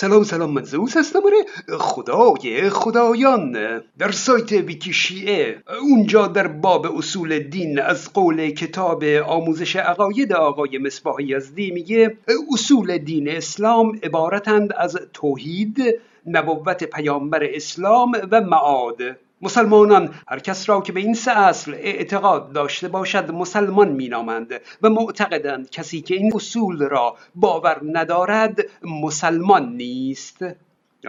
سلام سلام من زوس هستم آره. خدای خدایان در سایت ویکی شیعه اونجا در باب اصول دین از قول کتاب آموزش عقاید آقای مصباح یزدی میگه اصول دین اسلام عبارتند از توحید نبوت پیامبر اسلام و معاد. مسلمانان هر کس را که به این سه اصل اعتقاد داشته باشد مسلمان مینامند و معتقدند کسی که این اصول را باور ندارد مسلمان نیست.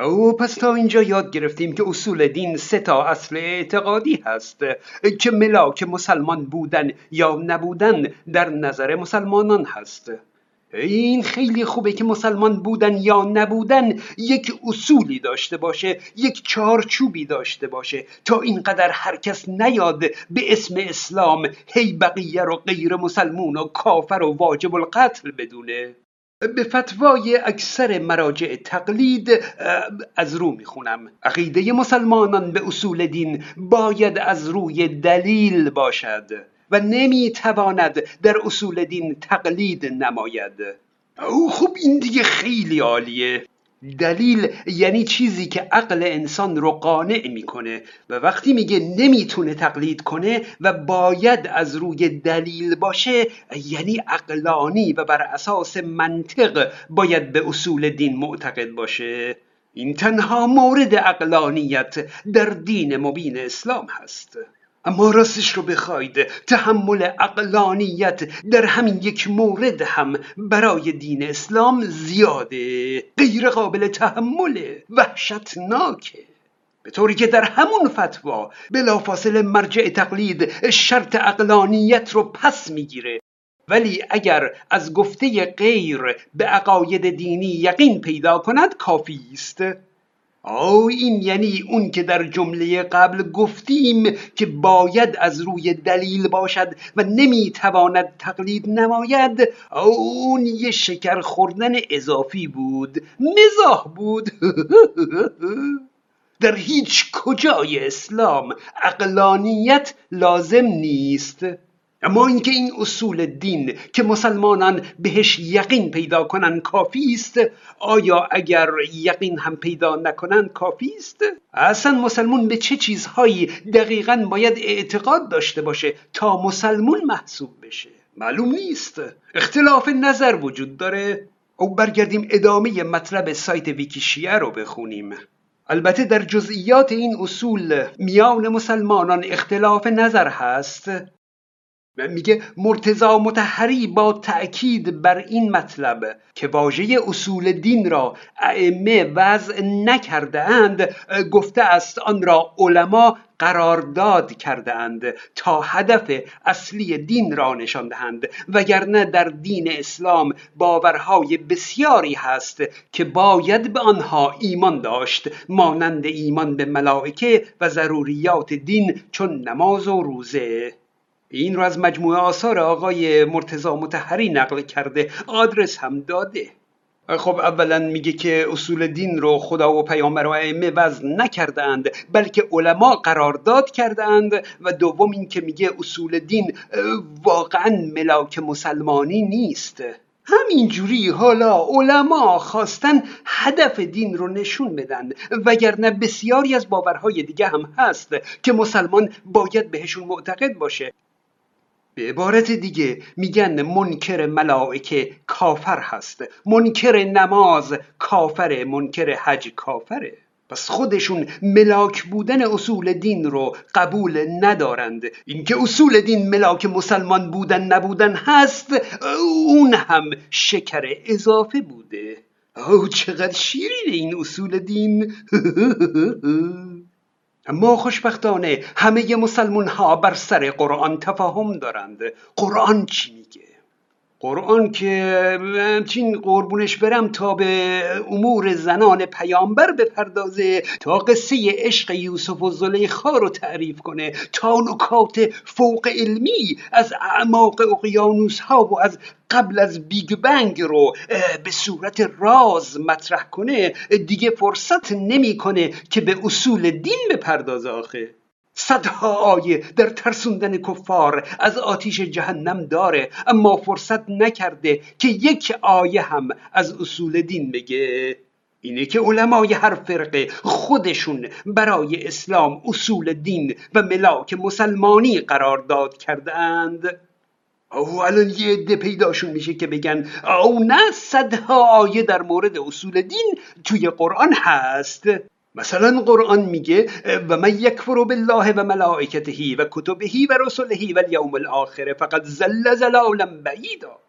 او پس تا اینجا یاد گرفتیم که اصول دین سه تا اصل اعتقادی هست. که ملاک مسلمان بودن یا نبودن در نظر مسلمانان هست. این خیلی خوبه که مسلمان بودن یا نبودن یک اصولی داشته باشه یک چارچوبی داشته باشه. تا اینقدر هر کس نیاد به اسم اسلام هی بقیه رو غیر مسلمون و کافر و واجب القتل بدونه. به فتوای اکثر مراجع تقلید از رو می‌خونم. عقیده مسلمانان به اصول دین باید از روی دلیل باشد. و نمی‌تواند در اصول دین تقلید نماید. او خب این دیگه خیلی عالیه. دلیل یعنی چیزی که عقل انسان رو قانع می‌کنه و وقتی میگه نمی‌تونه تقلید کنه و باید از روی دلیل باشه یعنی عقلانی و بر اساس منطق باید به اصول دین معتقد باشه. این تنها مورد عقلانیت در دین مبین اسلام هست. اما راستش رو بخواید تحمل اقلانیت در همین یک مورد هم برای دین اسلام زیاده غیر قابل تحمله وحشتناکه به طوری که در همون فتوا بلافاصله مرجع تقلید شرط اقلانیت رو پس می‌گیره. ولی اگر از گفته غیر به عقاید دینی یقین پیدا کند کافی است. آه این یعنی اون که در جمله قبل گفتیم که باید از روی دلیل باشد و نمی‌تواند تقلید نماید. اون یه شکر خوردن اضافی بود مزاح بود. در هیچ کجای اسلام اقلانیت لازم نیست. اما اینکه این اصول دین که مسلمانان بهش یقین پیدا کنن کافی است آیا اگر یقین هم پیدا نکنن کافی است؟ اصلا مسلمون به چه چیزهایی دقیقا باید اعتقاد داشته باشه تا مسلمون محسوب بشه؟ معلوم نیست. اختلاف نظر وجود داره. او برگردیم ادامه مطلب سایت ویکیشیه رو بخونیم. البته در جزئیات این اصول میان مسلمانان اختلاف نظر هست. میگه مرتزا متحری با تأکید بر این مطلب که واژه اصول دین را ائمه وضع نکرده اند گفته است آن را علما قرارداد کرده اند تا هدف اصلی دین را نشان دهند. وگرنه در دین اسلام باورهای بسیاری هست که باید به آنها ایمان داشت مانند ایمان به ملائکه و ضروریات دین چون نماز و روزه. این رو از مجموعه آثار آقای مرتزا متحری نقل کرده. آدرس هم داده. خب اولا میگه که اصول دین رو خدا و پیامبر و ائمه وضع نکردند بلکه علما قرارداد کردند و دوم این که میگه اصول دین واقعا ملاک مسلمانی نیست. همینجوری حالا علما خواستن هدف دین رو نشون بدن. وگرنه بسیاری از باورهای دیگه هم هست که مسلمان باید بهشون معتقد باشه. به عبارت دیگه میگن منکر ملائکه کافر هست. منکر نماز کافره منکر حج کافره. پس خودشون ملاک بودن اصول دین رو قبول ندارند. اینکه اصول دین ملاک مسلمان بودن نبودن هست اون هم شکر اضافه بوده. او چقدر شیرینه این اصول دین. اما خوشبختانه همه مسلمون ها بر سر قرآن تفاهم دارند. قرآن چی میگه؟ قرآن که همچین قربونش برم تا به امور زنان پیامبر بپردازه تا قصه عشق یوسف و زلیخا رو تعریف کنه تا نکات فوق علمی از اعماق اقیانوس ها و از قبل از بیگ بنگ رو به صورت راز مطرح کنه دیگه فرصت نمی‌کنه که به اصول دین بپردازه آخه. صدها آیه در ترسوندن کفار از آتیش جهنم داره اما فرصت نکرده که یک آیه هم از اصول دین بگه. اینه که علمای هر فرقه خودشون برای اسلام اصول دین و ملاک مسلمانی قرار داد کردند او الان یه عده پیداشون میشه که بگن او نه صدها آیه در مورد اصول دین توی قرآن هست. مثلا قرآن میگه و من یکفر بالله و ملائکته و کتبه و رسله و الیوم الاخر فقط زل زلالا بعیدا.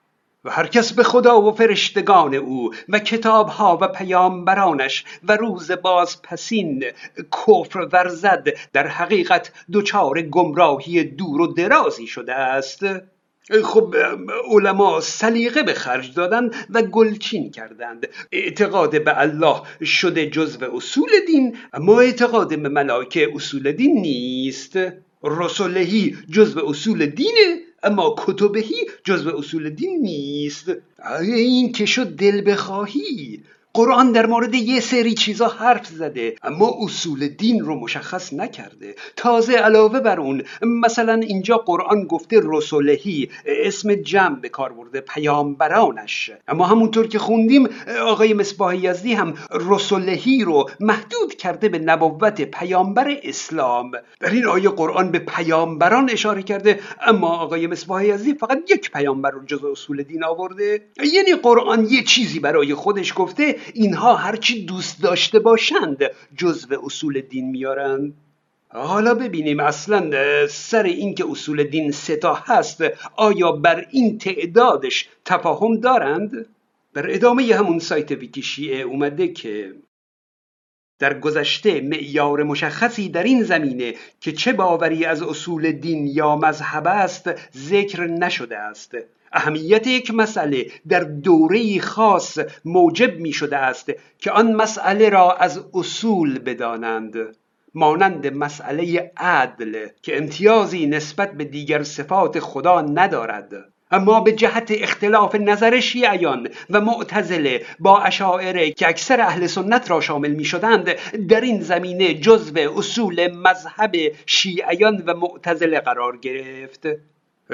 و هر کس به خدا و فرشتگان او و کتابها و پیامبرانش و روز باز پسین کفر ورزد در حقیقت دچار گمراهی دور و درازی شده است. خب علما سلیقه به خرج دادن و گلچین کردند. اعتقاد به الله شده جزو اصول دین اما اعتقاد به ملائکه اصول دین نیست. رسولهی جزو اصول دینه اما کتبهی جزو اصول دین نیست. این که شد دل بخواهی. قرآن در مورد یه سری چیزا حرف زده اما اصول دین رو مشخص نکرده. تازه علاوه بر اون مثلا اینجا قرآن گفته رسولهی اسم جمع به کار برده پیامبرانش. اما همونطور که خوندیم آقای مصباح یزدی هم رسولهی رو محدود کرده به نبوت پیامبر اسلام. در این آیه قرآن به پیامبران اشاره کرده اما آقای مصباح یزدی فقط یک پیامبر رو جز اصول دین آورده. یعنی قرآن یه چیزی برای خودش گفته اینها هرچی دوست داشته باشند جزو اصول دین میارند حالا ببینیم اصلا سر اینکه اصول دین ستا هست آیا بر این تعدادش تفاهم دارند؟ در ادامه همون سایت ویکی شیعه اومده که در گذشته معیار مشخصی در این زمینه که چه باوری از اصول دین یا مذهب است ذکر نشده است اهمیت یک مسئله در دوره خاص موجب می شده است که آن مسئله را از اصول بدانند مانند مسئله عدل که امتیازی نسبت به دیگر صفات خدا ندارد. اما به جهت اختلاف نظر شیعیان و معتزله با اشاعره که اکثر اهل سنت را شامل می شدند در این زمینه جزو اصول مذهب شیعیان و معتزله قرار گرفت.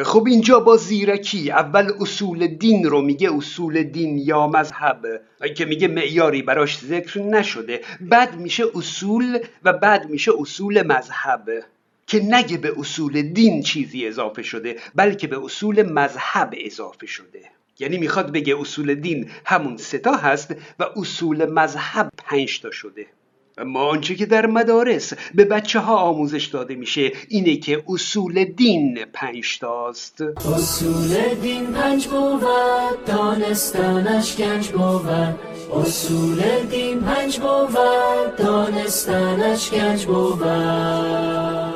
خب اینجا با زیرکی اول اصول دین رو میگه اصول دین یا مذهب. که میگه معیاری براش ذکر نشده. بعد میشه اصول و بعد میشه اصول مذهب. که نگه به اصول دین چیزی اضافه شده بلکه به اصول مذهب اضافه شده. یعنی می‌خواد بگه اصول دین همون ستا هست و اصول مذهب پنج تا شده. اما آنچه که در مدارس به بچه ها آموزش داده میشه اینه که اصول دین پنج تاست. اصول دین پنج بود دانستانش گنج بود. اصول دین پنج بود دانستانش گنج بود.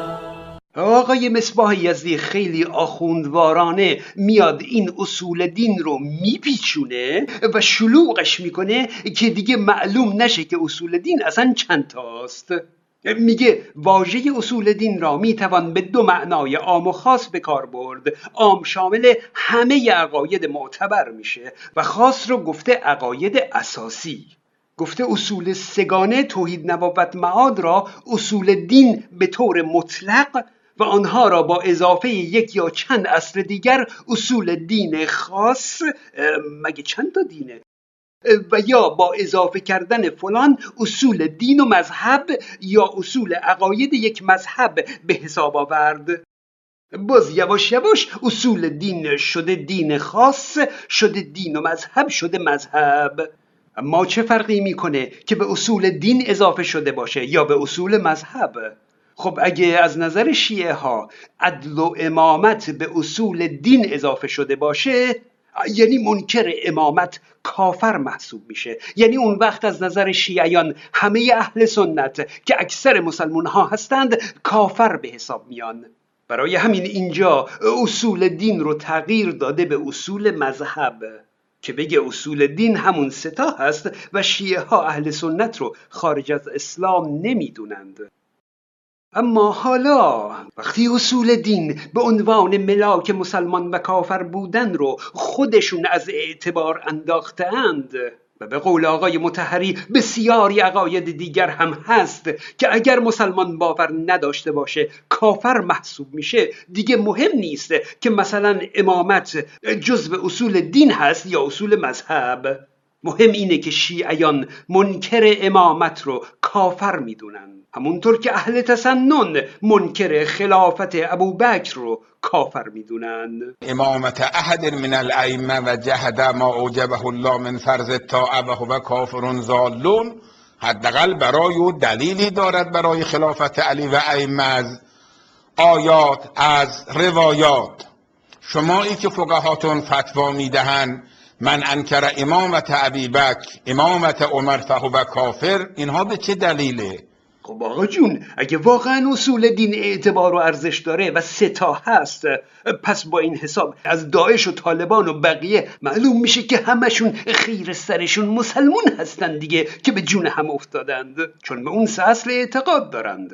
آقای مصباح یزدی خیلی آخوندوارانه میاد این اصول دین رو میپیچونه و شلوغش می‌کنه که دیگه معلوم نشه که اصول دین اصلا چند تاست میگه واژه اصول دین را می‌توان به دو معنای عام و خاص به کار برد. عام شامل همه عقاید معتبر میشه و خاص رو گفته عقاید اساسی. گفته اصول سگانه توحید نبوت معاد را اصول دین به طور مطلق و آنها را با اضافه یک یا چند اصل دیگر اصول دین خاص مگه چند تا دینه و یا با اضافه کردن فلان اصول دین و مذهب یا اصول عقاید یک مذهب به حساب آورد. باز یواش یواش اصول دین شده دین خاص شده دین و مذهب شده مذهب. اما چه فرقی می‌کنه که به اصول دین اضافه شده باشه یا به اصول مذهب؟ خب اگه از نظر شیعه ها عدل و امامت به اصول دین اضافه شده باشه یعنی منکر امامت کافر محسوب میشه. یعنی اون وقت از نظر شیعیان همه اهل سنت که اکثر مسلمون ها هستند کافر به حساب میان. برای همین اینجا اصول دین رو تغییر داده به اصول مذهب که بگه اصول دین همون ستا هست و شیعه ها اهل سنت رو خارج از اسلام نمی‌دونند. اما حالا وقتی اصول دین به عنوان ملاک مسلمان و کافر بودن رو خودشون از اعتبار انداختند و به قول آقای متحری بسیاری عقاید دیگر هم هست که اگر مسلمان باور نداشته باشه کافر محسوب میشه دیگه مهم نیست که مثلا امامت جزو اصول دین هست یا اصول مذهب. مهم اینه که شیعیان منکر امامت رو کافر می‌دونن. همونطور که اهل تسنن منکر خلافت ابوبکر رو کافر می‌دونن. امامت احد من الائمه و جهد ما اوجبه الله من فرض الطاعه و هو کافر زالون حداقل برای او دلیلی دارد برای خلافت علی و ائمه از آیات از روایات. شمایی که فقهاتون فتوا می‌دهند من انکر امامت ابی بکر امامت عمر فهو کافر اینها به چه دلیله؟ خب آقا جون اگه واقعا اصول دین اعتبار و ارزش داره و ستا هست پس با این حساب از داعش و طالبان و بقیه معلوم میشه که همشون خیر سرشون مسلمون هستن دیگه که به جون هم افتادند چون به اون اصل اعتقاد دارند.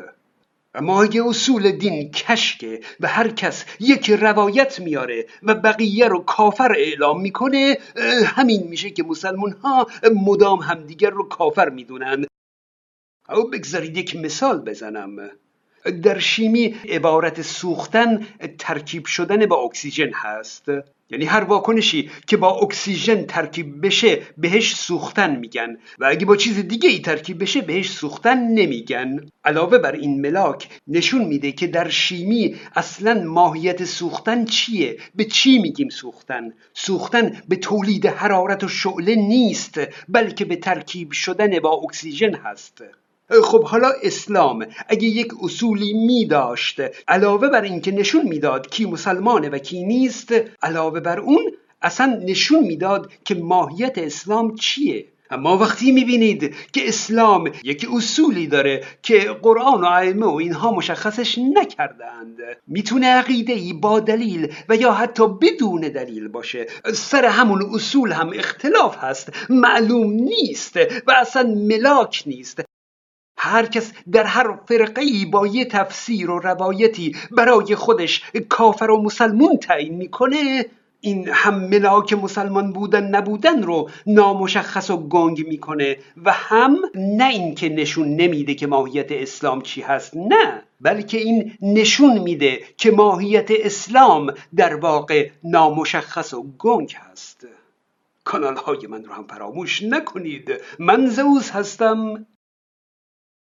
اما اگه اصول دین کشکه و هر کس یک روایت میاره و بقیه رو کافر اعلام می‌کنه همین میشه که مسلمون ها مدام همدیگر رو کافر می‌دونن. او بگذارید یک مثال بزنم. در شیمی عبارت سوختن ترکیب شدن با اکسیژن هست. یعنی هر واکنشی که با اکسیژن ترکیب بشه بهش سوختن میگن. و اگه با چیز دیگه ای ترکیب بشه بهش سوختن نمیگن. علاوه بر این ملاک نشون میده که در شیمی اصلا ماهیت سوختن چیه؟ به چی میگیم سوختن؟ سوختن به تولید حرارت و شعله نیست بلکه به ترکیب شدن با اکسیژن هست. خب حالا اسلام اگه یک اصولی می داشت علاوه بر اینکه نشون می‌داد کی مسلمانه و کی نیست علاوه بر اون اصلا نشون می‌داد که ماهیت اسلام چیه. اما وقتی می‌بینید که اسلام یک اصولی داره که قرآن و ائمه و اینها مشخصش نکردند می‌تونه عقیده ای با دلیل و یا حتی بدون دلیل باشه. سر همون اصول هم اختلاف هست. معلوم نیست و اصلا ملاک نیست. هر کس در هر فرقه ای با یه تفسیر و روایتی برای خودش کافر و مسلمون تعیین می‌کنه این هم ملاک مسلمان بودن نبودن رو نامشخص و گنگ می‌کنه و هم نه اینکه نشون نمیده که ماهیت اسلام چی هست نه بلکه این نشون میده که ماهیت اسلام در واقع نامشخص و گنگ هست. کانال های من رو هم فراموش نکنید. من زوز هستم.